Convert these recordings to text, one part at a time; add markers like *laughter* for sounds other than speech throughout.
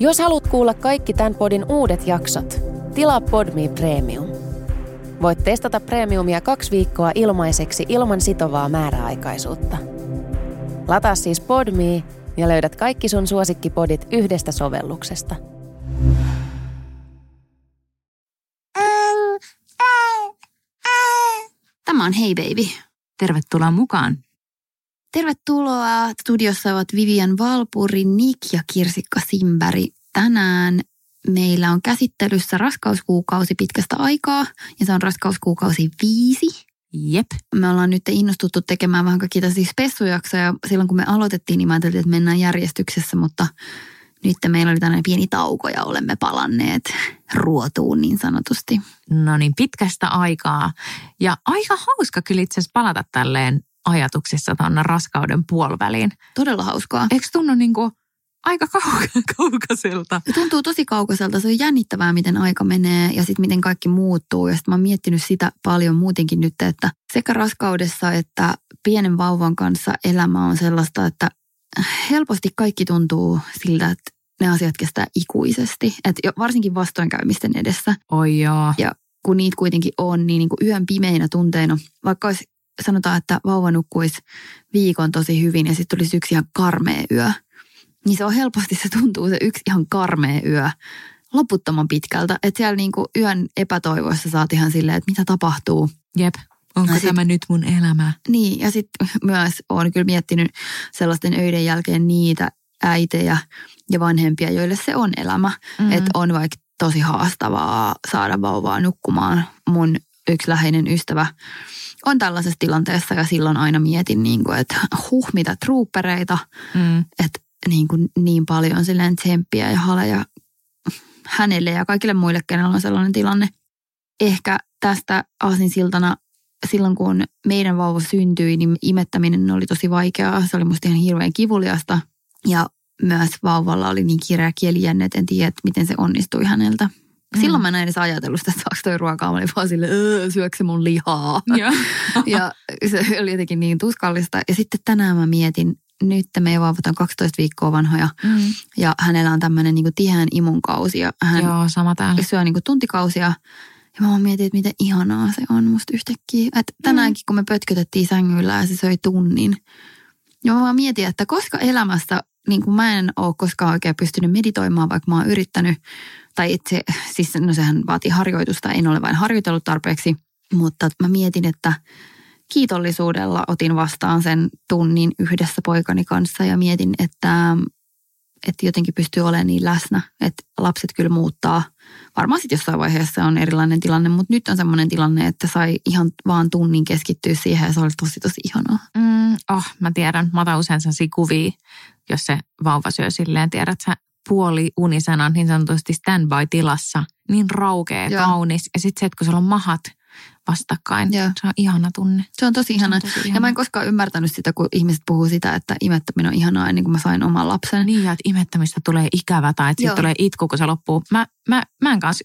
Jos haluat kuulla kaikki tämän podin uudet jaksot, tilaa Podme Premium. Voit testata Premiumia kaksi viikkoa ilmaiseksi ilman sitovaa määräaikaisuutta. Lataa siis Podme ja löydät kaikki sun suosikkipodit yhdestä sovelluksesta. Tämä on Hei Baby. Tervetuloa mukaan. Tervetuloa. Studiossa ovat Vivian Valpuri, Nick ja Kirsikka Simberg. Tänään meillä on käsittelyssä raskauskuukausi pitkästä aikaa ja se on raskauskuukausi viisi. Jep. Me ollaan nyt innostuttu tekemään vähän kaikkia tällaisia spessujaksoja. Silloin kun me aloitettiin, niin mä ajattelin, että mennään järjestyksessä, mutta nyt meillä oli tällainen pieni tauko ja olemme palanneet ruotuun niin sanotusti. No niin, pitkästä aikaa. Ja aika hauska kyllä itse asiassa palata tälleen ajatuksissa tuonne raskauden puoliväliin. Todella hauskaa. Eikö tunnu niin kuin aika kauka- *laughs* kaukaiselta? Se tuntuu tosi kaukaiselta. Se on jännittävää, miten aika menee ja sitten miten kaikki muuttuu. Ja sitten mä oon miettinyt sitä paljon muutenkin nyt, että sekä raskaudessa että pienen vauvan kanssa elämä on sellaista, että helposti kaikki tuntuu siltä, että ne asiat kestää ikuisesti. Jo varsinkin vastoinkäymisten edessä. Oi joo. Ja kun niitä kuitenkin on, niin, niin kuin yön pimeinä tunteina, vaikka olisi, sanotaan, että vauva nukkuisi viikon tosi hyvin ja sitten tulisi yksi ihan karmea yö, niin se on helposti, se tuntuu se yksi ihan karmea yö loputtoman pitkältä. Että siellä niin kuin yön epätoivoissa saat ihan silleen, että mitä tapahtuu. Jep. Onko No sit- tämä nyt mun elämä? Niin, ja sitten myös olen kyllä miettinyt sellaisten öiden jälkeen niitä äitejä ja vanhempia, joille se on elämä. Mm. Mm. Että on vaikka tosi haastavaa saada vauvaa nukkumaan. Mun yksi läheinen ystävä on tällaisessa tilanteessa ja silloin aina mietin, niin kuin, että huh, mitä troopereita, Mm. että niin, kuin niin paljon silleen tsemppiä ja haleja hänelle ja kaikille muille, kenellä on sellainen tilanne. Ehkä tästä aasinsiltana silloin, kun meidän vauva syntyi, niin imettäminen oli tosi vaikeaa. Se oli musta ihan hirveän kivuliasta. Ja myös vauvalla oli niin kireä kielijänne, että en tiedä, että miten se onnistui häneltä. Silloin mä en edes ajatellut sitä, että saako toi ruokaa. Mä olin vaan silleen, "Öö, syökö se mun lihaa? Joo. ja se oli jotenkin niin tuskallista. Ja sitten tänään mä mietin, nyt meidän vauvat on 12 viikkoa vanhoja Mm. ja hänellä on tämmöinen niin tiheän imunkausi ja hän Joo, sama täällä. syö niin tuntikausia. Ja mä mietin, että miten ihanaa se on musta yhtäkkiä. Että tänäänkin, kun me pötkötettiin sängyllä ja se söi tunnin. Ja mä vaan mietin, että koska elämässä, niin kuin mä en ole koskaan oikein pystynyt meditoimaan, vaikka mä oon yrittänyt. Tai itse, siis no sehän vaatii harjoitusta, en ole vain harjoitellut tarpeeksi. Mutta mä mietin, että kiitollisuudella otin vastaan sen tunnin yhdessä poikani kanssa ja mietin, että, että jotenkin pystyy olemaan niin läsnä, että lapset kyllä muuttaa. Varmaan sitten jossain vaiheessa on erilainen tilanne, mutta nyt on semmoinen tilanne, että sai ihan vaan tunnin keskittyä siihen ja se oli tosi tosi ihanaa. Mm, oh, mä tiedän. Mä otan usein sellaisia kuvia, jos se vauva syö silleen, tiedät sä, puoli unisena niin sanotusti standby-tilassa. Niin raukea kaunis. Ja sitten se, että kun sulla on mahat vastakkain, Joo. se on ihana tunne. Se on tosi ihanaa. tosi Ja ihanaa. mä en koskaan ymmärtänyt sitä, kun ihmiset puhuu sitä, että imettäminen on ihanaa ennen kuin mä sain oman lapsen. Niin, ja että imettämistä tulee ikävä tai että tulee itku, kun se loppuu. Mä, mä, mä en kanssa,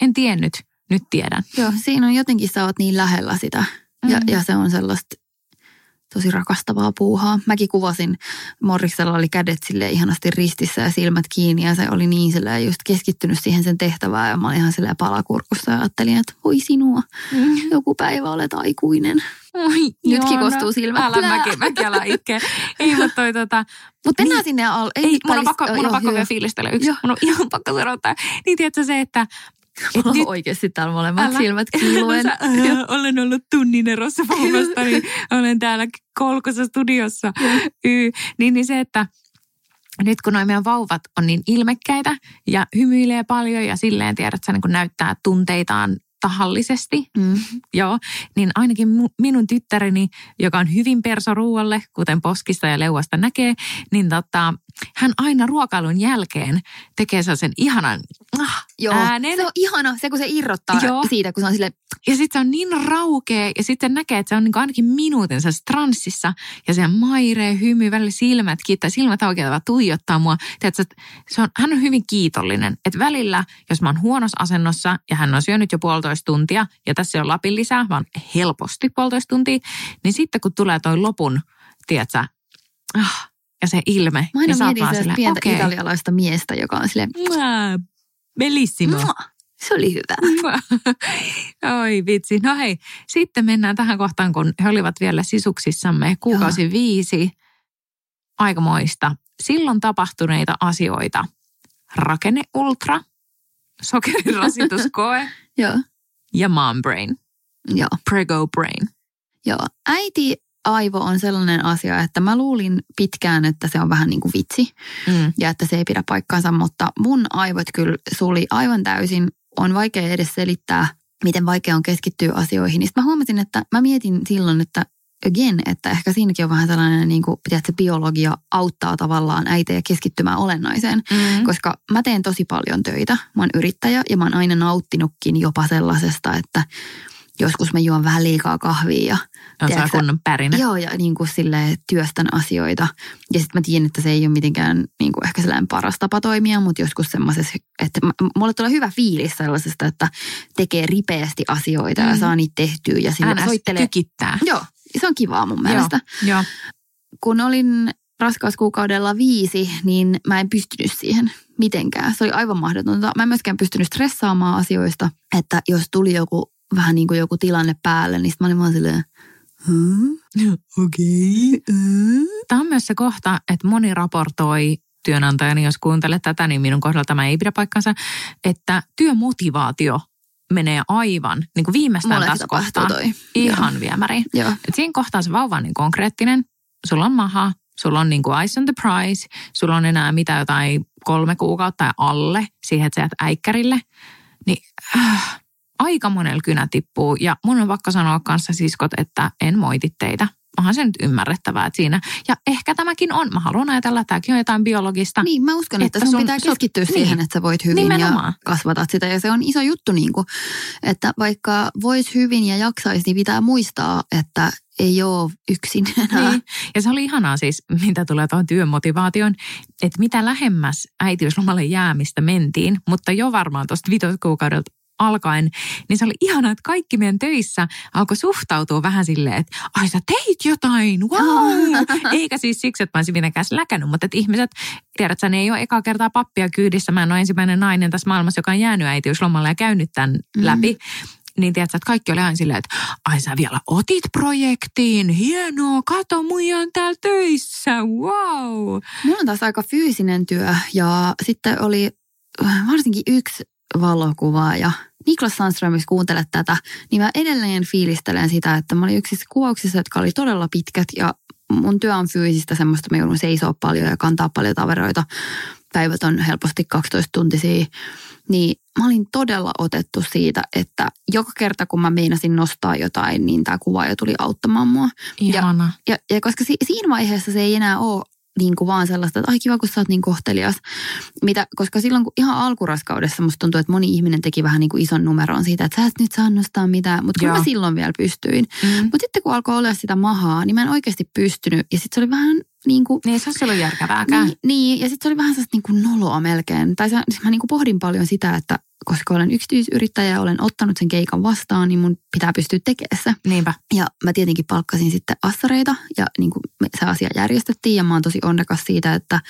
en tiennyt, nyt tiedän. Joo, siinä on jotenkin, sä oot niin lähellä sitä. Ja, Mm. ja se on sellaista tosi rakastavaa puuhaa. Mäkin kuvasin, Morriksella oli kädet sille ihanasti ristissä ja silmät kiinni ja se oli niin silleen just keskittynyt siihen sen tehtävään ja mä olin ihan silleen palakurkussa ja ajattelin, että voi sinua, Mm. joku päivä olet aikuinen. Oi, Nytkin ihana. kostuu silmät. Älä mäkin, mäkin ala itkeä. Ei, mutta toi tota, Mutta mennään Niin. sinne al- ei, mun tai- on pakko, mun on pakko vielä fiilistellä yksi. Joo. Mun on ihan pakko sanoa tää. Niin tiedätkö se, että et nyt oikeasti täällä molemmat Älä. silmät kiiluen. *laughs* Sä, äh, olen ollut tunnin erossa *laughs* vauvasta, niin olen täällä kolkossa studiossa. Y, niin, niin se, että nyt kun noin meidän vauvat on niin ilmekkäitä ja hymyilee paljon ja silleen tiedät, että se niin näyttää tunteitaan tahallisesti, Mm. joo, niin ainakin minun tyttäreni, joka on hyvin perso ruoalle, kuten poskista ja leuasta näkee, niin tota, hän aina ruokailun jälkeen tekee sellaisen ihanan ah, Joo, äänen. se on ihana, se kun se irrottaa Joo. siitä, kun se on sille Ja sitten se on niin raukea ja sitten näkee, että se on niin ainakin minuutin se transsissa ja se mairee, hymy, välillä silmät kiittää, silmät vaan tuijottaa mua. Tiedätkö, se on, hän on hyvin kiitollinen, että välillä, jos mä oon huonossa asennossa ja hän on syönyt jo puolitoista tuntia ja tässä ole lapin lisää, vaan helposti puolitoista tuntia, niin sitten kun tulee toi lopun, tiedätkö, ah, ja se ilme. Mä aina niin mietin sellaista pientä okei. italialaista miestä, joka on silleen, Mua, Bellissimo. "Mua, se oli hyvä. Oi vitsi. No hei, sitten mennään tähän kohtaan, kun he olivat vielä sisuksissamme kuukausi Joo. viisi. Aikamoista. Silloin tapahtuneita asioita. Rakenne ultra, sokerirasituskoe *laughs* ja mom brain, joo. prego brain. Joo, äiti aivo on sellainen asia, että mä luulin pitkään, että se on vähän niin kuin vitsi Mm. ja että se ei pidä paikkaansa, mutta mun aivot kyllä suli aivan täysin. On vaikea edes selittää, miten vaikea on keskittyä asioihin. Niin sit mä huomasin, että mä mietin silloin, että again, että ehkä siinäkin on vähän sellainen, niin kuin, tiedätkö, biologia auttaa tavallaan äitejä keskittymään olennaiseen. Mm. Koska mä teen tosi paljon töitä. Mä oon yrittäjä ja mä oon aina nauttinutkin jopa sellaisesta, että joskus mä juon vähän liikaa kahvia ja On tiedätkö, kunnon pärinä. Joo, ja niin kuin silleen työstän asioita. Ja sitten mä tiedän, että se ei ole mitenkään niin kuin ehkä sellainen paras tapa toimia, mutta joskus semmoisessa, että mulle tulee hyvä fiilis sellaisesta, että tekee ripeästi asioita mm. ja saa niitä tehtyä ja sillä NS soittelee. tykittää. Joo, se on kivaa mun mielestä. Joo. Kun olin raskauskuukaudella viisi, niin mä en pystynyt siihen mitenkään. Se oli aivan mahdotonta. Mä en myöskään pystynyt stressaamaan asioista, että jos tuli joku vähän niin kuin joku tilanne päälle, niin sit mä olin vaan silleen, hmm? Okei. Tämä on myös se kohta, että moni raportoi työnantajani, jos kuuntelet tätä, niin minun kohdalla tämä ei pidä paikkansa, että työmotivaatio menee aivan niin kuin viimeistään Mulle tässä kohtaa toi. ihan viemäriin. Joo. Et siinä kohtaa se vauva on niin konkreettinen, sulla on maha, sulla on niin kuin eyes on the prize, sulla on enää mitä jotain kolme kuukautta tai alle siihen, että sä jäät äikkärille, niin äh, aika monella kynä tippuu. Ja mun on pakko sanoa kanssa siskot, että en moiti teitä. Onhan se nyt ymmärrettävää että siinä. Ja ehkä tämäkin on. Mä haluan ajatella, että tämäkin on jotain biologista. Niin, mä uskon, että, Että sun, sun- pitää sun- keskittyä niin. siihen, että sä voit hyvin Nimenomaan. ja kasvatat sitä. Ja se on iso juttu, niin kuin, että vaikka vois hyvin ja jaksaisi, niin pitää muistaa, että ei ole yksin enää. Niin. Ja se oli ihanaa siis, mitä tulee tuohon työmotivaation, että mitä lähemmäs äitiyslomalle jäämistä mentiin, mutta jo varmaan tuosta vitoskuukaudelta alkaen, niin se oli ihanaa, että kaikki meidän töissä alkoi suhtautua vähän silleen, että ai sä teit jotain, wow! Eikä siis siksi, että mä olisin mitenkään läkännyt, mutta että ihmiset, tiedät sä, ne ei ole eka kertaa pappia kyydissä. Mä en ole ensimmäinen nainen tässä maailmassa, joka on jäänyt äitiyslomalle ja käynyt tämän Mm. läpi. Niin tiedätkö, että kaikki oli aina silleen, että ai sä vielä otit projektiin, hienoa, kato muija on täällä töissä, wow. Mulla on taas aika fyysinen työ ja sitten oli varsinkin yksi valokuvaaja. Niklas Sandström, jos kuuntelet tätä, niin mä edelleen fiilistelen sitä, että mä olin yksissä kuvauksissa, jotka oli todella pitkät ja mun työ on fyysistä semmoista, mä joudun seisoa paljon ja kantaa paljon tavaroita. Päivät on helposti 12 tuntisia. Niin mä olin todella otettu siitä, että joka kerta kun mä meinasin nostaa jotain, niin tämä kuvaaja tuli auttamaan mua. Ihana. Ja, ja koska si, siinä vaiheessa se ei enää ole niin kuin vaan sellaista, että ai kiva, kun sä oot niin kohtelias. Mitä, koska silloin kun ihan alkuraskaudessa musta tuntuu, että moni ihminen teki vähän niin kuin ison numeron siitä, että sä et nyt saa nostaa mitään. Mutta kyllä mä silloin vielä pystyin. Mm. Mutta sitten kun alkoi olla sitä mahaa, niin mä en oikeasti pystynyt. Ja sitten se oli vähän niin kuin... Niin se ole silloin järkevääkään. Niin, niin, ja sitten se oli vähän sellaista niin kuin noloa melkein. Tai se, siis mä niin kuin pohdin paljon sitä, että koska olen yksityisyrittäjä ja olen ottanut sen keikan vastaan, niin mun pitää pystyä tekemään se. Niinpä. Ja mä tietenkin palkkasin sitten assareita ja niin kuin se asia järjestettiin ja mä oon tosi onnekas siitä, että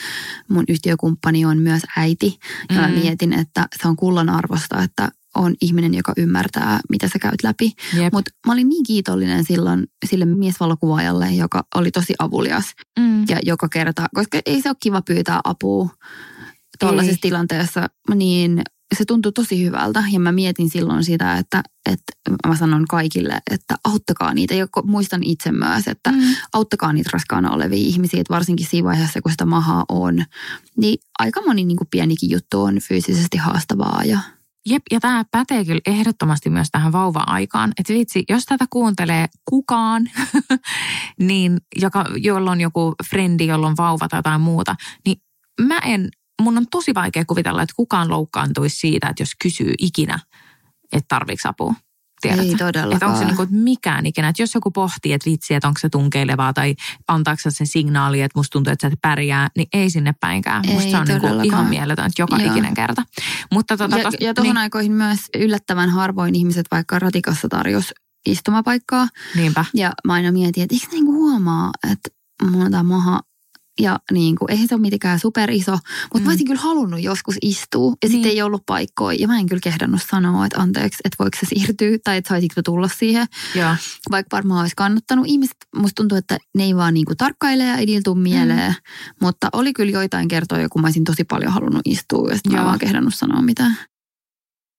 mun yhtiökumppani on myös äiti. Ja Mm. mietin, että se on kullan arvosta, että on ihminen, joka ymmärtää, mitä sä käyt läpi. Mutta mä olin niin kiitollinen silloin sille miesvalokuvaajalle, joka oli tosi avulias Mm. ja joka kerta, koska ei se ole kiva pyytää apua tuollaisessa tilanteessa, niin se tuntui tosi hyvältä. Ja mä mietin silloin sitä, että, että mä sanon kaikille, että auttakaa niitä. Ja muistan itse myös, että Mm. auttakaa niitä raskaana olevia ihmisiä, että varsinkin siinä vaiheessa, kun sitä mahaa on. Niin aika moni niin kuin pienikin juttu on fyysisesti haastavaa ja Jep, ja tämä pätee kyllä ehdottomasti myös tähän vauva-aikaan. Että vitsi, jos tätä kuuntelee kukaan, *laughs* niin joka, jolla on joku frendi, jolla on vauva tai jotain muuta, niin mä en, mun on tosi vaikea kuvitella, että kukaan loukkaantuisi siitä, että jos kysyy ikinä, että tarviiko apua. Tiedätkö? ei Että todellakaan. onko se niinku, että mikään ikinä, että jos joku pohtii, että vitsi, että onko se tunkeilevaa tai antaako se sen signaali, että musta tuntuu, että sä et pärjää, niin ei sinne päinkään. Musta Ei se on niinku todellakaan. ihan mieletön, että joka Joo. ikinen kerta. Mutta tota, ja, tosta, ja tuohon niin, aikoihin myös yllättävän harvoin ihmiset vaikka ratikassa tarjos istumapaikkaa. niinpä. Ja mä aina mietin, että eikö ne niinku huomaa, että mulla on tää maha Ja niin kuin, eihän se ole mitenkään superiso, mutta Mm. mä olisin kyllä halunnut joskus istua ja Niin. sitten ei ollut paikkoja. Ja mä en kyllä kehdannut sanoa, että anteeksi, että voiko se siirtyä tai että saisiko tulla siihen. Joo. Vaikka varmaan olisi kannattanut. Ihmiset, musta tuntuu, että ne ei vaan niin kuin tarkkaile ja ei tuu mieleen. Mm. Mutta oli kyllä joitain kertoja, kun mä olisin tosi paljon halunnut istua ja sitten mä en vaan kehdannut sanoa mitään.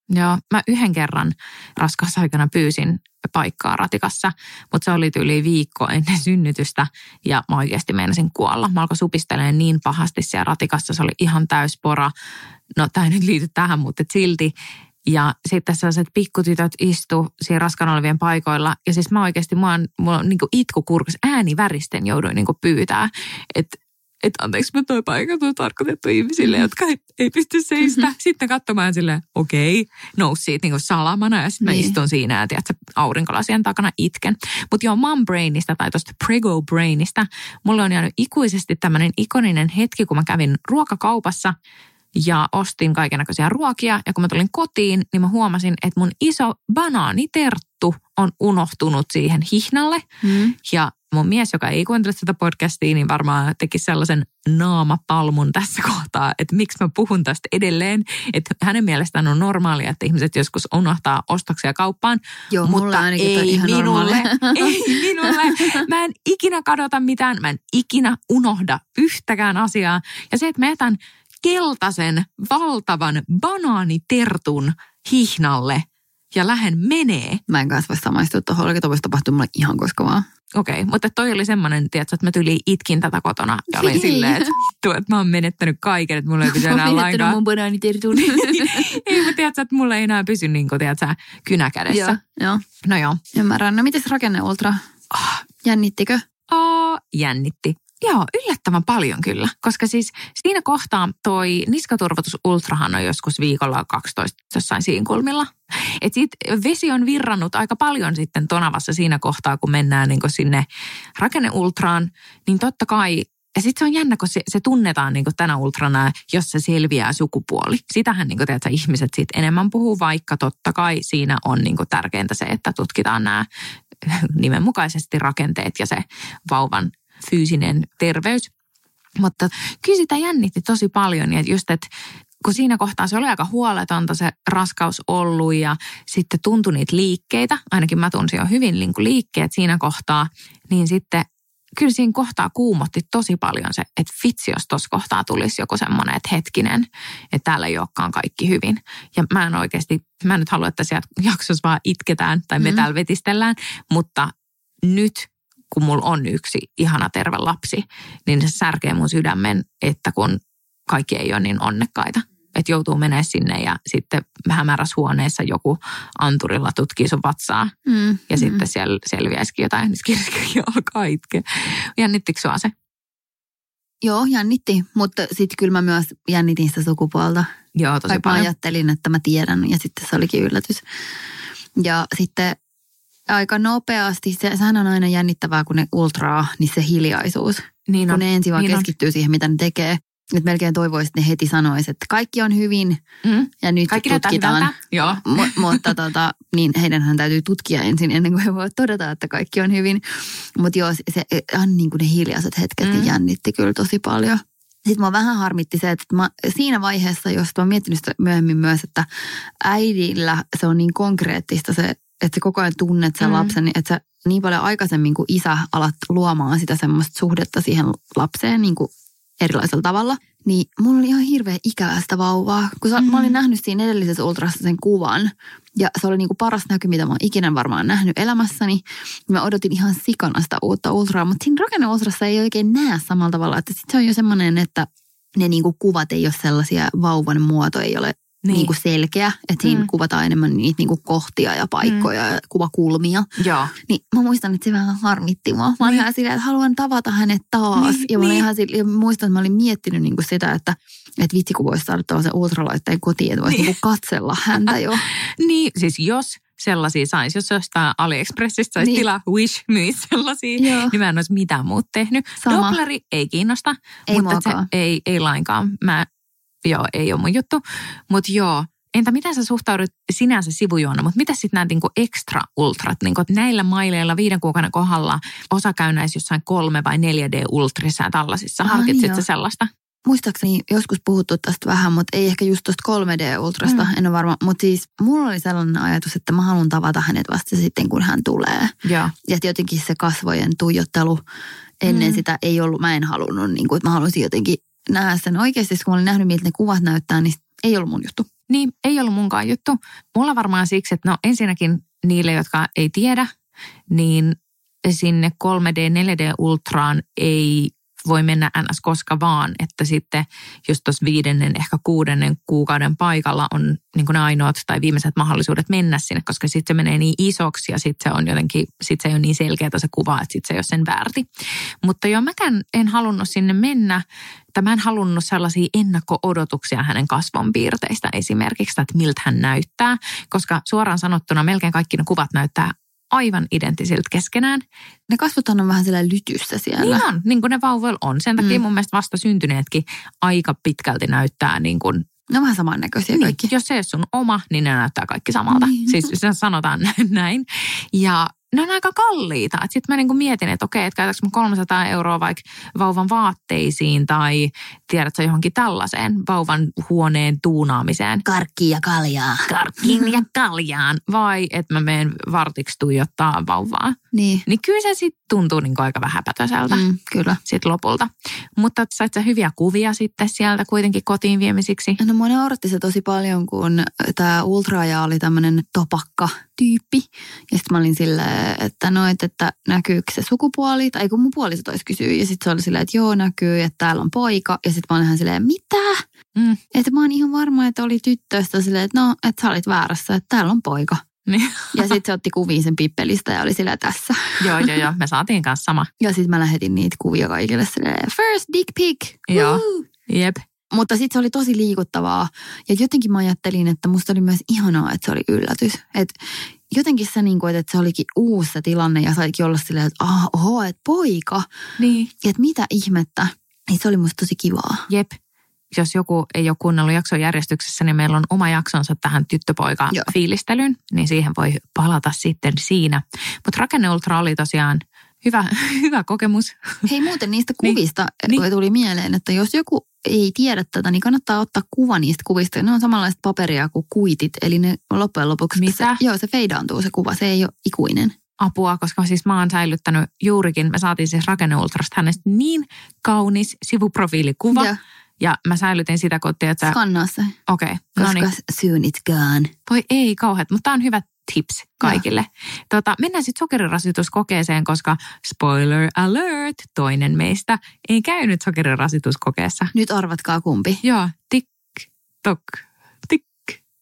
Joo, mä yhden kerran raskausaikana pyysin paikkaa ratikassa, mutta se oli yli viikko ennen synnytystä ja mä oikeasti meinasin kuolla. Mä alkoi supistelemaan niin pahasti siellä ratikassa, se oli ihan täyspora. No tämä ei nyt liity tähän, mutta silti. Ja sitten sellaiset pikkutytöt istu siinä raskaana olevien paikoilla. Ja siis mä oikeasti, mä oon, mulla on niin itku kurkus, ääni väristen jouduin niin pyytää, että että anteeksi, mutta toi paikat on tarkoitettu ihmisille, jotka ei, ei pysty seistä. Mhm. Sitten katsomaan silleen, okei, okay, nousi siitä niinku salamana ja sitten mä Niin. istun siinä ja tiedätkö, aurinkolasien takana itken. Mutta joo, mom brainista tai tuosta prego brainista, mulle on jäänyt ikuisesti tämmöinen ikoninen hetki, kun mä kävin ruokakaupassa ja ostin kaikenlaisia ruokia. Ja kun mä tulin kotiin, niin mä huomasin, että mun iso banaaniterttu on unohtunut siihen hihnalle. Mm. Ja mun mies, joka ei kuuntele tätä podcastia, niin varmaan teki sellaisen naamapalmun tässä kohtaa, että miksi mä puhun tästä edelleen. Että hänen mielestään on normaalia, että ihmiset joskus unohtaa ostoksia kauppaan. Joo, mutta ei ihan minulle, *laughs* ei minulle. Mä en ikinä kadota mitään, mä en ikinä unohda yhtäkään asiaa. Ja se, että mä jätän keltaisen, valtavan banaanitertun hihnalle ja lähden menee, Mä en kanssa voi samaistua tuohon, oikein voisi tapahtua mulle ihan koska vaan. Okei, okay, mutta toi oli semmoinen, tiedätkö, että mä tyliin itkin tätä kotona ja olin Ei. silleen, että, että mä oon menettänyt kaiken, että mulla ei pysy enää lainkaan. mun banaanitertun. *laughs* ei, mutta tiedätkö, että mulla ei enää pysy niin kuin, tiedätkö, kynä kädessä. joo, joo. No joo. Ymmärrän. No mites rakenne ultra? Ah, Jännittikö? Aa, jännitti. Joo, yllättävän paljon kyllä. Koska siis siinä kohtaa toi niskaturvotus ultrahan on joskus viikolla 12 jossain siinkulmilla. Et sit vesi on virrannut aika paljon sitten tonavassa siinä kohtaa, kun mennään niin sinne rakenneultraan. Niin totta kai, ja sitten se on jännä, kun se, se tunnetaan niin tänä ultrana, jos se selviää sukupuoli. Sitähän niin tiedätkö, ihmiset sit enemmän puhuu, vaikka totta kai siinä on niin tärkeintä se, että tutkitaan nämä nimenmukaisesti rakenteet ja se vauvan fyysinen terveys. Mutta kyllä sitä jännitti tosi paljon ja just, että kun siinä kohtaa se oli aika huoletonta se raskaus ollut ja sitten tuntui niitä liikkeitä, ainakin mä tunsin jo hyvin niin liikkeet siinä kohtaa, niin sitten kyllä siinä kohtaa kuumotti tosi paljon se, että vitsi, jos tuossa kohtaa tulisi joku semmoinen, että hetkinen, että täällä ei olekaan kaikki hyvin. Ja mä en oikeasti, mä en nyt halua, että sieltä jaksossa vaan itketään tai me Mm. täällä vetistellään, mutta nyt kun mulla on yksi ihana terve lapsi, niin se särkee mun sydämen, että kun kaikki ei ole niin onnekkaita. Että joutuu menee sinne ja sitten hämärässä huoneessa joku anturilla tutkii sun vatsaa Mm. ja mm. sitten siellä selviäisikin jotain, niin kirjakin *laughs* alkaa itkeä. Jännittikö sua se? Joo, jännitti, mutta sitten kyllä mä myös jännitin sitä sukupuolta. Joo, tosi Vaikka mä paljon. ajattelin, että mä tiedän ja sitten se olikin yllätys. Ja sitten aika nopeasti, se, sehän on aina jännittävää, kun ne ultraa, niin se hiljaisuus. Niin kun on. ne ensin vaan niin on. keskittyy siihen, mitä ne tekee. Että melkein toivoisin, että ne heti sanoisi, että kaikki on hyvin Mm. ja nyt Kaikki tutkitaan. Joo. Mu- mutta tota, niin heidänhän täytyy tutkia ensin ennen kuin he voivat todeta, että kaikki on hyvin. Mutta joo, se, on niin kuin ne hiljaiset hetket Mm. mm. jännitti kyllä tosi paljon. Sitten mua vähän harmitti se, että mä, siinä vaiheessa, jos mä oon miettinyt sitä myöhemmin myös, että äidillä se on niin konkreettista se, että sä koko ajan tunnet sen Mm. mm. lapsen, että sä niin paljon aikaisemmin kuin isä alat luomaan sitä semmoista suhdetta siihen lapseen niin kuin erilaisella tavalla. Niin mulla oli ihan hirveä ikävä sitä vauvaa, kun sä, Mm. mm. mä olin nähnyt siinä edellisessä ultrassa sen kuvan. Ja se oli niinku paras näky, mitä mä oon ikinä varmaan nähnyt elämässäni. Mä odotin ihan sikana sitä uutta ultraa, mutta siinä rakenneultrassa ei oikein näe samalla tavalla. Että sit se on jo semmoinen, että ne niinku kuvat ei ole sellaisia, vauvan muoto ei ole Niin. niin. niinku selkeä. Että siinä Mm. kuvataan enemmän niitä niinku kohtia ja paikkoja mm. ja kuvakulmia. Joo. Niin mä muistan, että se vähän harmitti mua. Mä olin Niin. ihan silleen, että haluan tavata hänet taas. Niin, ja mä olin niin. ihan sille, ja muistan, että mä olin miettinyt niinku sitä, että, että vitsi kun voisi saada tällaisen ultralaitteen kotiin, että voisi Niin. niinku katsella häntä jo. *laughs* Niin, siis jos sellaisia saisi, jos jostain AliExpressistä saisi niin. Niin. tilaa, Wish myisi sellaisia, Joo. niin mä en olisi mitään muuta tehnyt. Sama. Dopleri ei kiinnosta, Ei mutta se ei, ei lainkaan. Mä, joo, ei ole mun juttu. Mutta joo, Entä miten sä suhtaudut sinänsä sivujuona, mutta mitä sitten nämä niinku extra ultrat, niinku, että näillä maileilla viiden kuukauden kohdalla osa käy näissä jossain kolme vai 4D ultrissa ja tällaisissa. Harkitsitko sellaista? muistaakseni joskus puhuttu tästä vähän, mutta ei ehkä just tuosta 3D-ultrasta, Mm. en ole varma. Mutta siis mulla oli sellainen ajatus, että mä haluan tavata hänet vasta sitten, kun hän tulee. Joo. Ja jotenkin se kasvojen tuijottelu ennen mm. sitä ei ollut, mä en halunnut, niin kuin, että mä halusin jotenkin nähdä sen oikeasti, kun mä olin nähnyt, miltä ne kuvat näyttää, niin ei ollut mun juttu. Niin, ei ollut munkaan juttu. Mulla varmaan siksi, että no ensinnäkin niille, jotka ei tiedä, niin sinne 3D, 4D Ultraan ei voi mennä ns. koska vaan, että sitten just tuossa viidennen, ehkä kuudennen kuukauden paikalla on niin ne ainoat tai viimeiset mahdollisuudet mennä sinne, koska sitten se menee niin isoksi ja sitten se on jotenkin, sitten se ei ole niin selkeää se kuva, että sitten se ei ole sen väärti. Mutta joo, mäkään en halunnut sinne mennä, tai mä en halunnut sellaisia ennakko-odotuksia hänen kasvonpiirteistä esimerkiksi, että miltä hän näyttää, koska suoraan sanottuna melkein kaikki ne kuvat näyttää aivan identtisiltä keskenään. Ne kasvothan on vähän siellä lytyssä siellä. Niin on, niin kuin ne vauvoilla on. Sen takia Mm. mun mielestä vasta syntyneetkin aika pitkälti näyttää niin kuin, Ne on vähän samannäköisiä niin, kaikki. jos se ei ole sun oma, niin ne näyttää kaikki samalta. Niin. Siis se sanotaan *laughs* näin. Ja ne on aika kalliita. Sitten mä niinku mietin, että okei, että käytätkö mä 300 euroa vaikka vauvan vaatteisiin tai tiedätkö johonkin tällaiseen vauvan huoneen tuunaamiseen. Karkki ja kaljaa. Karkkiin ja kaljaan. *laughs* Vai että mä menen vartiksi tuijottaa vauvaa. Niin, Niin kyllä se sitten tuntuu niinku aika vähäpätöiseltä mm, kyllä. sit lopulta. Mutta sait sä hyviä kuvia sitten sieltä kuitenkin kotiin viemisiksi? No mua nauratti se tosi paljon, kun tämä ultraaja oli tämmöinen topakka tyyppi. Ja sitten mä olin silleen, että no, et, että näkyykö se sukupuoli, tai kun mun puoliso tois kysyä. Ja sitten se oli silleen, että joo näkyy, että täällä on poika. Ja sitten mä olin ihan silleen, mitä? Mm. Että mä oon ihan varma, että oli tyttöistä silleen, että no, että sä olit väärässä, että täällä on poika. Niin. Ja sitten se otti kuviin sen pippelistä ja oli silleen tässä. joo, joo, joo. Me saatiin kanssa sama. *laughs* Ja sitten mä lähetin niitä kuvia kaikille silleen, first dick pic. Joo. Jep. Mutta sitten se oli tosi liikuttavaa. Ja jotenkin mä ajattelin, että musta oli myös ihanaa, että se oli yllätys. Et jotenkin se, niin kuin, että se olikin uusi se tilanne ja saikin olla silleen, että ah, oho, että poika. Niin. Ja että mitä ihmettä. Niin se oli musta tosi kivaa. Jep. Jos joku ei ole kuunnellut jakson järjestyksessä, niin meillä on oma jaksonsa tähän Joo. tyttöpoika-fiilistelyyn, niin siihen voi palata sitten siinä. Mutta rakenneultra oli tosiaan hyvä, hyvä kokemus. Hei muuten niistä Niin. kuvista Niin. niin. tuli mieleen, että jos joku ei tiedä tätä, niin kannattaa ottaa kuva niistä kuvista. Ne on samanlaista paperia kuin kuitit, eli ne loppujen lopuksi... Mitä? Se, joo, se feidaantuu se kuva, se ei ole ikuinen. apua, koska siis mä oon säilyttänyt juurikin, me saatiin siis rakenneultrasta hänestä niin kaunis sivuprofiilikuva. Ja Ja mä säilytin sitä kotia, että skannaa se, okei, okay, no koska niin. soon it's gone. Voi ei kauheat, mutta tämä on hyvä tips kaikille. Tota, mennään sitten sokerirasituskokeeseen, koska spoiler alert, toinen meistä ei käynyt sokerirasituskokeessa. Nyt arvatkaa kumpi. Joo, tik, tok, tik,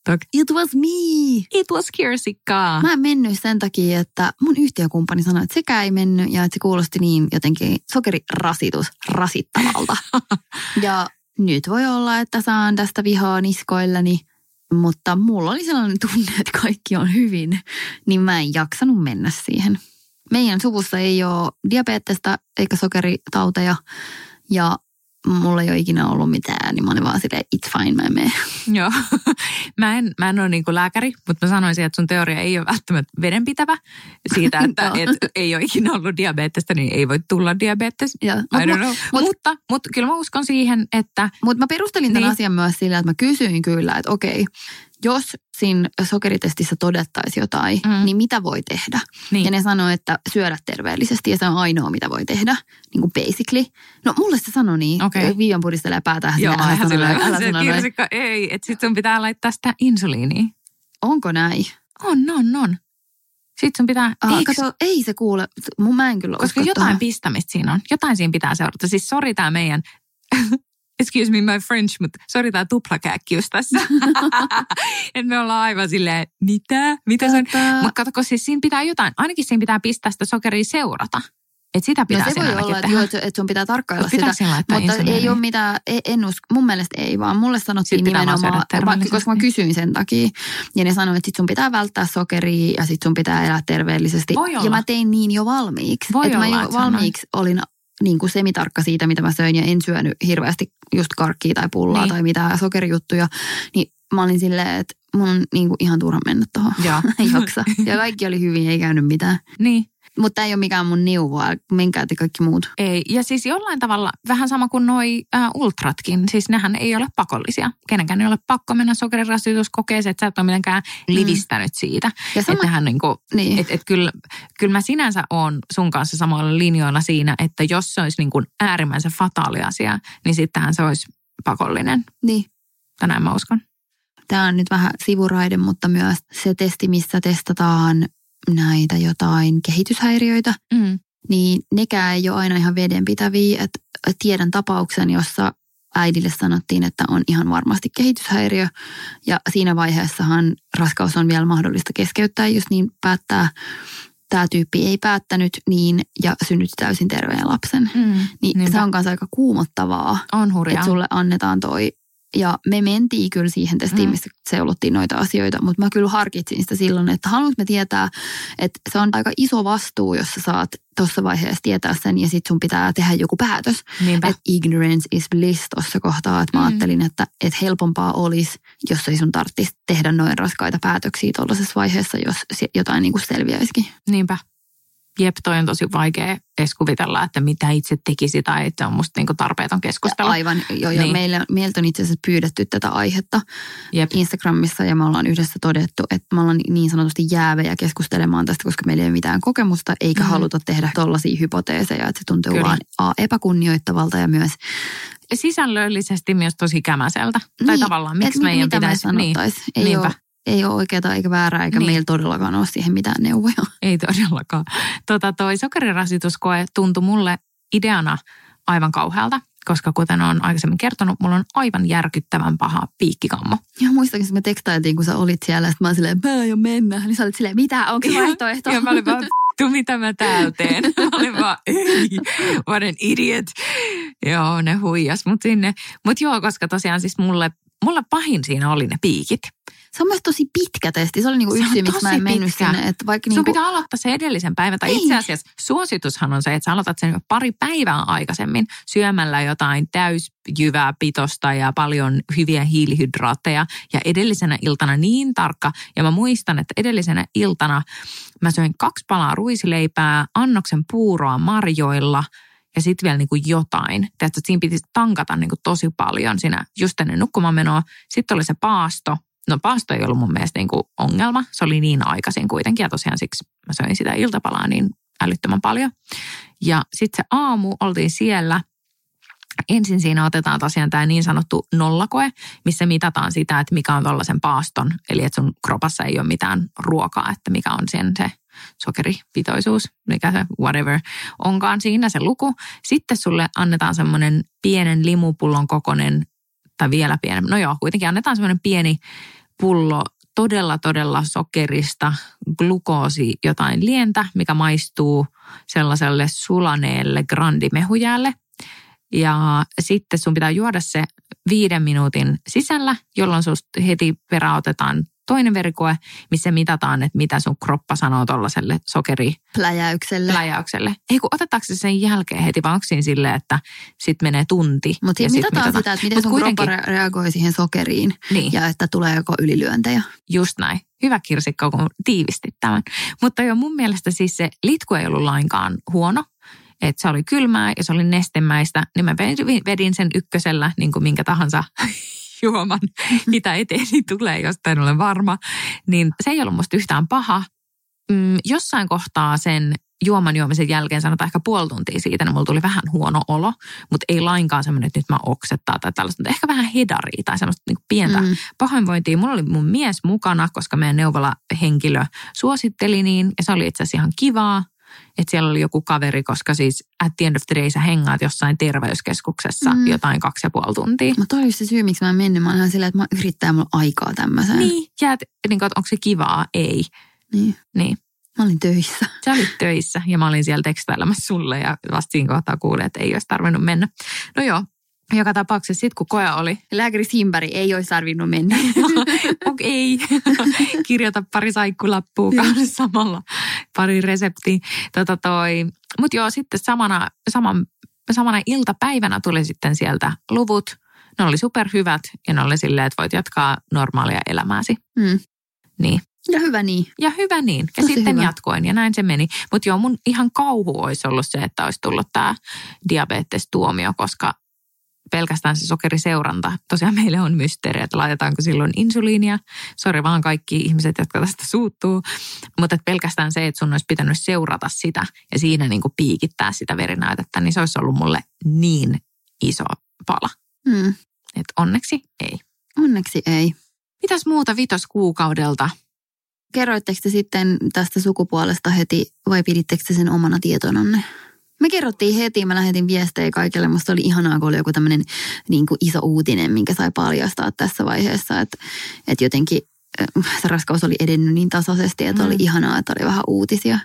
tok. It was me! It was Kirsikka. Mä en mennyt sen takia, että mun yhtiökumppani sanoi, että sekään ei mennyt ja että se kuulosti niin jotenkin sokerirasitus rasittavalta. *laughs* ja nyt voi olla, että saan tästä vihaa niskoillani, mutta mulla oli sellainen tunne, että kaikki on hyvin, niin mä en jaksanut mennä siihen. Meidän suvussa ei ole diabetesta eikä sokeritauteja ja mulla ei ole ikinä ollut mitään, niin mä olin vaan silleen, it's fine, mä en mene. Joo. *laughs* mä en, mä en ole niin lääkäri, mutta mä sanoisin, että sun teoria ei ole välttämättä vedenpitävä siitä, *laughs* että Joo. et ei ole ikinä ollut diabetesta, niin ei voi tulla diabetes. Ja, I mut, know. mut- mutta, mutta kyllä mä uskon siihen, että Mutta mä perustelin tämän Niin. asian myös sillä, että mä kysyin kyllä, että okei, jos siinä sokeritestissä todettaisiin jotain, Mm. niin mitä voi tehdä? niin, Ja ne sanoi, että syödä terveellisesti ja se on ainoa, mitä voi tehdä, niin kuin basically. No mulle se sanoi niin, Okei. Viian pudistelee päätään. Joo, älä sano noin, älä se sano kirsikka ei, että sit sun pitää laittaa sitä insuliinia. Onko näin? On, on, on. Sitten sun pitää, Ah, eikö, kato, ei se kuule, mun mä en kyllä koska jotain tohon. pistämistä siinä on. Jotain siinä pitää seurata. Siis sori tää meidän, excuse me my French, mutta sori tää tuplakääkkiys tässä. *laughs* että me ollaan aivan silleen, mitä? Mitä se on? Tätä- Mutta katsoko, siis siinä pitää jotain, ainakin siinä pitää pistää sitä sokeria seurata. Että sitä pitää No se voi olla, että, joo, että sun pitää tarkkailla pitää sitä. Mutta ei ole mitään, ei- en usko, mun mielestä ei, vaan mulle sanottiin Sit nimenomaan, vaikka, koska mä kysyin sen takia. Ja ne sanoivat, että sit sun pitää välttää sokeria ja sit sun pitää elää terveellisesti. Voi olla. Ja mä tein niin jo valmiiksi. Voi että olla, mä jo valmiiksi olin niin kuin semitarkka siitä, mitä mä söin ja en syönyt hirveästi just karkkia tai pullaa Niin. tai mitään sokerijuttuja. Niin mä olin silleen, että mun on niin kuin ihan turha mennä tuohon. Joo. *laughs* Jaksa. Ja kaikki oli hyvin, ei käynyt mitään. Niin. Mutta ei ole mikään mun neuvoa, menkää te kaikki muut. Ei. Ja siis jollain tavalla vähän sama kuin noi äh, ultratkin. Siis nehän ei ole pakollisia. Kenenkään ei ole pakko mennä sokerirasituskokeeseen, että sä et ole mitenkään livistänyt siitä. Ja sama, Että niinku, niin. et, et kyllä, kyllä mä sinänsä oon sun kanssa samalla linjoilla siinä, että jos se olisi niin kuin äärimmäisen fataali asia, niin sittenhän se olisi pakollinen. niin. Tai näin mä uskon. Tämä on nyt vähän sivuraide, mutta myös se testi, missä testataan näitä jotain kehityshäiriöitä, Mm. niin nekään ei ole aina ihan vedenpitäviä. Et tiedän tapauksen, jossa äidille sanottiin, että on ihan varmasti kehityshäiriö. Ja siinä vaiheessahan raskaus on vielä mahdollista keskeyttää, jos niin päättää. Tämä tyyppi ei päättänyt niin ja synnytti täysin terveen lapsen. Mm. Niin Niinpä. se on kanssa aika kuumottavaa, On hurjaa. että sulle annetaan toi. Ja me mentiin kyllä siihen testiin, Mm. missä seulottiin noita asioita, mutta mä kyllä harkitsin sitä silloin, että haluanko me tietää, että se on aika iso vastuu, jos sä saat tuossa vaiheessa tietää sen ja sit sun pitää tehdä joku päätös. Niinpä. Että ignorance is bliss tuossa kohtaa, että mä Mm. ajattelin, että, että helpompaa olisi, jos ei sun tarvitsisi tehdä noin raskaita päätöksiä tuollaisessa vaiheessa, jos jotain niin kuin selviäisikin. Niinpä. Jep, toi on tosi vaikea edes kuvitella, että mitä itse tekisi tai että on musta niinku tarpeeton keskustella. Aivan, jo, ja Niin. meillä, meiltä on itse asiassa pyydetty tätä aihetta Jep. Instagramissa ja me ollaan yhdessä todettu, että me ollaan niin sanotusti jäävejä keskustelemaan tästä, koska meillä ei ole mitään kokemusta eikä Mm. mm. haluta tehdä tollaisia hypoteeseja, että se tuntuu Kyllä. vaan A, epäkunnioittavalta ja myös, Sisällöllisesti myös tosi kämäseltä. Tai Niin, tavallaan, miksi että meidän mitä pitäisi... me Niin, ei, niinpä. ole, ei ole oikeaa eikä väärää, eikä Niin. meillä todellakaan ole siihen mitään neuvoja. ei todellakaan. Tota, toi sokerirasituskoe tuntui mulle ideana aivan kauhealta, koska kuten olen aikaisemmin kertonut, mulla on aivan järkyttävän paha piikkikammo. Ja muistakin, että me tekstailtiin, kun sä olit siellä, että mä olin silleen, mä aion mennä. Niin sä olit silleen, mitä, onko se vaihtoehto? Ja mä olin vaan, vittu, mitä mä täällä teen. Mä olin vaan, ei, what an idiot. Joo, ne huijas mut sinne. Mut joo, koska tosiaan siis mulle, mulle pahin siinä oli ne piikit. Se on myös tosi pitkä testi. Se oli niinku yksi miksi mä en mennyt pitkä. sinne. Että vaikka Sun niinku, pitää aloittaa se edellisen päivän. Tai Ei. itse asiassa suositushan on se, että sä aloitat sen pari päivää aikaisemmin syömällä jotain täysjyvää pitosta ja paljon hyviä hiilihydraatteja. Ja edellisenä iltana niin tarkka. Ja mä muistan, että edellisenä iltana mä söin kaksi palaa ruisileipää, annoksen puuroa marjoilla ja sitten vielä niinku jotain. Tiedätkö, että siinä piti tankata niinku tosi paljon siinä just ennen nukkumaan menoa. Sitten oli se paasto. No paasto ei ollut mun mielestä niinku ongelma. Se oli niin aikaisin kuitenkin ja tosiaan siksi mä söin sitä iltapalaa niin älyttömän paljon. Ja sitten se aamu oltiin siellä. Ensin siinä otetaan tosiaan tämä niin sanottu nollakoe, missä mitataan sitä, että mikä on tuollaisen paaston. Eli että sun kropassa ei ole mitään ruokaa, että mikä on sen se sokeripitoisuus, mikä se whatever onkaan siinä se luku. Sitten sulle annetaan semmoinen pienen limupullon kokoinen, tai vielä pienempi, no joo, kuitenkin annetaan semmoinen pieni pullo todella, todella sokerista glukoosi jotain lientä, mikä maistuu sellaiselle sulaneelle grandimehujäälle. Ja sitten sun pitää juoda se viiden minuutin sisällä, jolloin susta heti perään otetaan toinen verikoe, missä mitataan, että mitä sun kroppa sanoo tuollaiselle sokeriläjäykselle. pläjäykselle. Ei kun otetaanko se sen jälkeen heti, vai onko siinä silleen, että sitten menee tunti. Mutta sit mitataan sitä, että miten Mut sun kuitenkin- kroppa re- reagoi siihen sokeriin Niin. ja että tulee joko ylilyöntejä. Just näin. Hyvä kirsikka, kun tiivistit tämän. Mutta jo mun mielestä siis se litku ei ollut lainkaan huono. Että se oli kylmää ja se oli nestemäistä. Niin mä vedin sen ykkösellä niin kuin minkä tahansa juoman, mitä eteeni tulee, josta en ole varma. Niin se ei ollut musta yhtään paha. Mm, jossain kohtaa sen juoman juomisen jälkeen, sanotaan ehkä puoli tuntia siitä, niin mulla tuli vähän huono olo, mutta ei lainkaan semmoinen, että nyt mä oksettaa tai tällaista, mutta ehkä vähän hedaria tai semmoista niin pientä Mm. pahoinvointia. Mulla oli mun mies mukana, koska meidän neuvola-henkilö suositteli niin, ja se oli itse asiassa ihan kivaa, että siellä oli joku kaveri, koska siis at the end of the day sä hengaat jossain terveyskeskuksessa Mm. jotain kaksi ja puoli tuntia. Mutta toi oli se syy, miksi mä en mennyt. Mä ihan silleen, että mä yrittää mulla aikaa tämmöiseen. Niin, ja et, niin kuin, että onko se kivaa? Ei. niin. Niin. Mä olin töissä. Sä olit töissä ja mä olin siellä tekstailemassa sulle ja vasta siinä kohtaa kuulin, että ei olisi tarvinnut mennä. No joo, joka tapauksessa sitten kun koe oli, Lääkäri Simpäri ei olisi tarvinnut mennä. *laughs* okei, *laughs* kirjoita pari saikkulappua kanssa samalla, pari reseptiä. Tota toi. Mutta joo, sitten samana, saman, samana iltapäivänä tuli sitten sieltä luvut. Ne oli superhyvät ja ne oli silleen, että voit jatkaa normaalia elämääsi. Mm. Niin. Ja hyvä niin. Ja hyvä niin. Ja Tosi sitten hyvä. jatkoin ja näin se meni. Mutta joo, mun ihan kauhu olisi ollut se, että olisi tullut tämä diabetestuomio, koska pelkästään se sokeriseuranta. Tosiaan meille on mysteeri, että laitetaanko silloin insuliinia. Sori vaan kaikki ihmiset, jotka tästä suuttuu. Mutta että pelkästään se, että sun olisi pitänyt seurata sitä ja siinä niin kuin piikittää sitä verinäytettä, niin se olisi ollut mulle niin iso pala. Mm. Että onneksi ei. Onneksi ei. Mitäs muuta vitoskuukaudelta? Kerroitteko te sitten tästä sukupuolesta heti vai pidittekö te sen omana tietonanne? Me kerrottiin heti, mä lähetin viestejä kaikille. Musta oli ihanaa, kun oli joku tämmöinen niin kuin iso uutinen, minkä sai paljastaa tässä vaiheessa. Että, että jotenkin äh, se raskaus oli edennyt niin tasaisesti, että Mm. oli ihanaa, että oli vähän uutisia.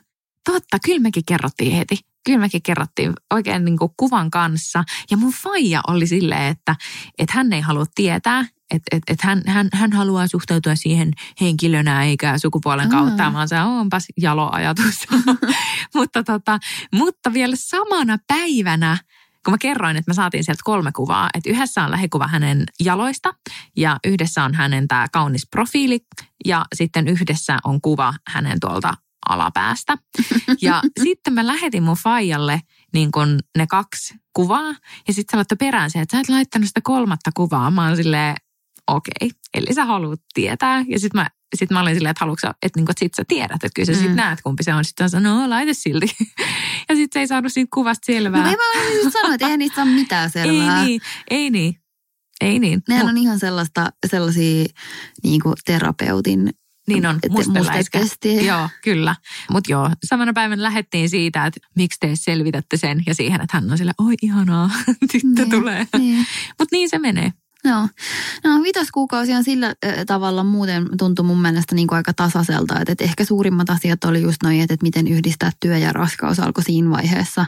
Totta, kyllä mekin kerrottiin heti. Kyllä mekin kerrottiin oikein niin kuin kuvan kanssa. Ja mun faija oli silleen, että, että hän ei halua tietää, että, että, että hän, hän, hän haluaa suhtautua siihen henkilönä eikä sukupuolen kautta. Mä oon se, onpas jalo ajatus. *laughs* mutta, tota, mutta vielä samana päivänä, kun mä kerroin, että me saatiin sieltä kolme kuvaa, että yhdessä on lähikuva hänen jaloista ja yhdessä on hänen tämä kaunis profiili ja sitten yhdessä on kuva hänen tuolta alapäästä. Ja *laughs* sitten mä lähetin mun faijalle niin kun ne kaksi kuvaa ja sitten sä laittoi perään se, että sä et laittanut sitä kolmatta kuvaa. Mä oon silleen, okei, okay. eli sä haluat tietää. Ja sitten mä, sit mä olin silleen, että haluatko sä, että, niinku, että sit sä tiedät, että kyllä sä Mm. sit näet, kumpi se on. Sitten sanoi, no laita silti. *laughs* ja sitten se ei saanut siitä kuvasta selvää. No mä olin just sanoa, että eihän niistä ole mitään *laughs* selvää. ei niin, ei niin, ei niin. Nehän on ihan sellaista, sellaisia niin kuin terapeutin Niin on, mustekestiä. Joo, kyllä. Mutta joo, samana päivänä lähdettiin siitä, että miksi te selvitätte sen ja siihen, että hän on sille, oi ihanaa, *laughs* tyttö Niin, tulee. Niin. Mutta niin se menee. Joo. No vitoskuukausi on sillä tavalla muuten tuntui mun mielestä niin kuin aika tasaiselta, että, että ehkä suurimmat asiat oli just noin, että, että miten yhdistää työ ja raskaus alkoi siinä vaiheessa,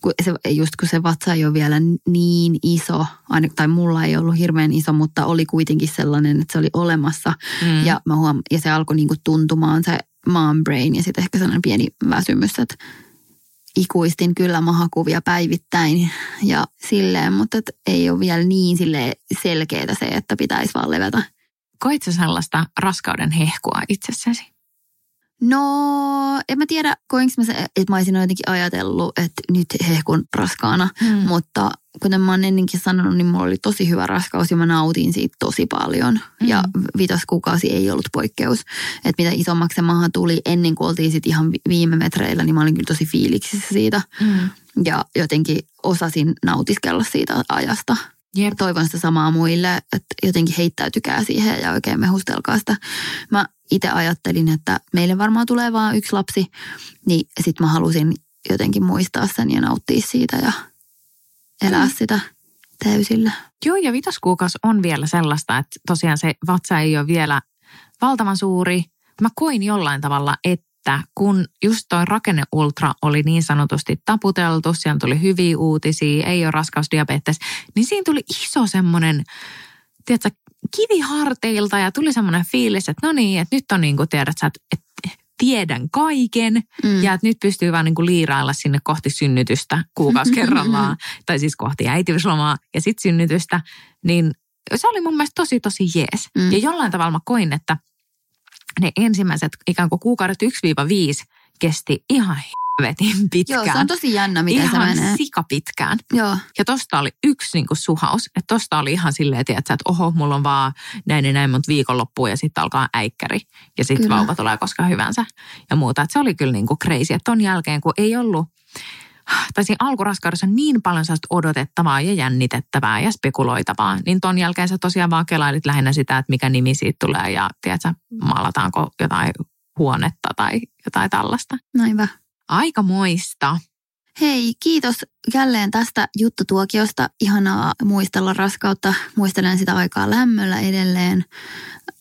kun se, just kun se vatsa ei ole vielä niin iso, aina, tai mulla ei ollut hirveän iso, mutta oli kuitenkin sellainen, että se oli olemassa Mm. ja, mä huom- ja se alkoi niin kuin tuntumaan se mom brain ja sitten ehkä sellainen pieni väsymys, että ikuistin kyllä mahakuvia päivittäin ja silleen, mutta et ei ole vielä niin sille selkeää se, että pitäisi vaan levätä. Koit sä sellaista raskauden hehkua itsessäsi? No, en mä tiedä, koinko mä se, että mä olisin jotenkin ajatellut, että nyt hehkun raskaana, Mm. mutta kuten mä oon ennenkin sanonut, niin mulla oli tosi hyvä raskaus ja mä nautin siitä tosi paljon. Mm. Ja vitos kuukausi ei ollut poikkeus. Että mitä isommaksi se maahan tuli ennen kuin oltiin sit ihan vi- viime metreillä, niin mä olin kyllä tosi fiiliksissä siitä. Mm. Ja jotenkin osasin nautiskella siitä ajasta. Jep. Toivon sitä samaa muille, että jotenkin heittäytykää siihen ja oikein mehustelkaa sitä. Mä itse ajattelin, että meille varmaan tulee vaan yksi lapsi, niin sit mä halusin jotenkin muistaa sen ja nauttia siitä ja elää Mm. sitä täysillä. Joo, ja vitoskuukausi on vielä sellaista, että tosiaan se vatsa ei ole vielä valtavan suuri. Mä koin jollain tavalla, että kun just toi rakenneultra oli niin sanotusti taputeltu, siellä tuli hyviä uutisia, ei ole raskausdiabetes, niin siinä tuli iso semmoinen, tiedätkö, kivi harteilta ja tuli semmoinen fiilis, että no niin, että nyt on niin kuin tiedät sä, että, että tiedän kaiken Mm. ja että nyt pystyy vaan niin kuin liirailla sinne kohti synnytystä kuukausi *laughs* kerrallaan, tai siis kohti äitiyslomaa ja sitten synnytystä, niin se oli mun mielestä tosi tosi jees. Mm. Ja jollain tavalla mä koin, että ne ensimmäiset ikään kuin kuukaudet 1-5 kesti ihan helvetin *laughs* pitkään. Joo, se on tosi jännä, miten ihan se menee. sikapitkään. Joo, Ja tosta oli yksi niin kuin suhaus, että tosta oli ihan silleen, tiedätkö, että oho, mulla on vaan näin ja näin monta viikonloppua ja sitten alkaa äikkäri. Ja sitten vauva tulee koska hyvänsä ja muuta. Että se oli kyllä niin kuin crazy. Että ton jälkeen, kun ei ollut, tai siinä alkuraskaudessa on niin paljon sellaista odotettavaa ja jännitettävää ja spekuloitavaa, niin ton jälkeen sä tosiaan vaan kelailit lähinnä sitä, että mikä nimi siitä tulee ja tiedätkö, maalataanko jotain huonetta tai jotain tällaista. näinpä. Aika moista. Hei, kiitos jälleen tästä juttutuokiosta. Ihanaa muistella raskautta. Muistelen sitä aikaa lämmöllä edelleen.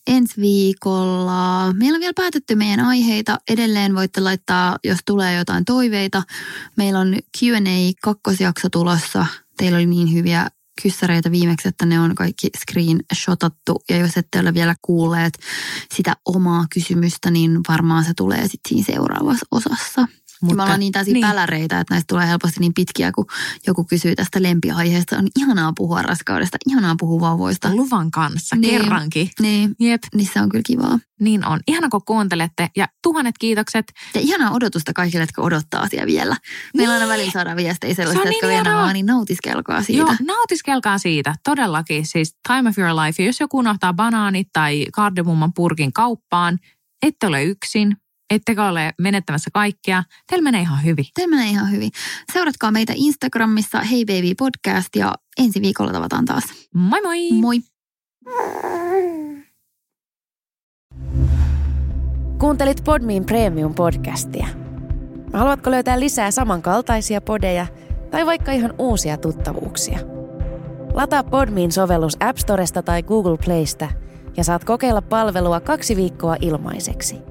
Ensi viikolla. Meillä on vielä päätetty meidän aiheita. Edelleen voitte laittaa, jos tulee jotain toiveita. Meillä on Q&A kakkosjakso tulossa. Teillä oli niin hyviä kyssäreitä viimeksi, että ne on kaikki screenshotattu. Ja jos ette ole vielä kuulleet sitä omaa kysymystä, niin varmaan se tulee sitten siinä seuraavassa osassa. Mutta, me ollaan niin täysin niin. päläreitä, että näistä tulee helposti niin pitkiä, kun joku kysyy tästä lempiaiheesta. On ihanaa puhua raskaudesta, ihanaa puhua vauvoista. Luvan kanssa, niin. kerrankin. Niin, Jep. niin se on kyllä kivaa. Niin on. Ihana, kun kuuntelette ja tuhannet kiitokset. Ja ihanaa odotusta kaikille, jotka odottaa siellä vielä. Meillä niin. aina välillä saadaan viestejä sellaista, jotka niin vielä niin nautiskelkaa siitä. Joo, nautiskelkaa siitä. Todellakin. Siis time of your life. Jos joku unohtaa banaanit tai kardemumman purkin kauppaan, ette ole yksin. Ettekä ole menettämässä kaikkea. Teillä menee ihan hyvin. Teillä menee ihan hyvin. Seuratkaa meitä Instagramissa Hey Baby Podcast ja ensi viikolla tavataan taas. Moi moi! Moi! Kuuntelit Podmin Premium-podcastia. Haluatko löytää lisää samankaltaisia podeja tai vaikka ihan uusia tuttavuuksia? Lataa Podmin sovellus App Storesta tai Google Playsta ja saat kokeilla palvelua kaksi viikkoa ilmaiseksi –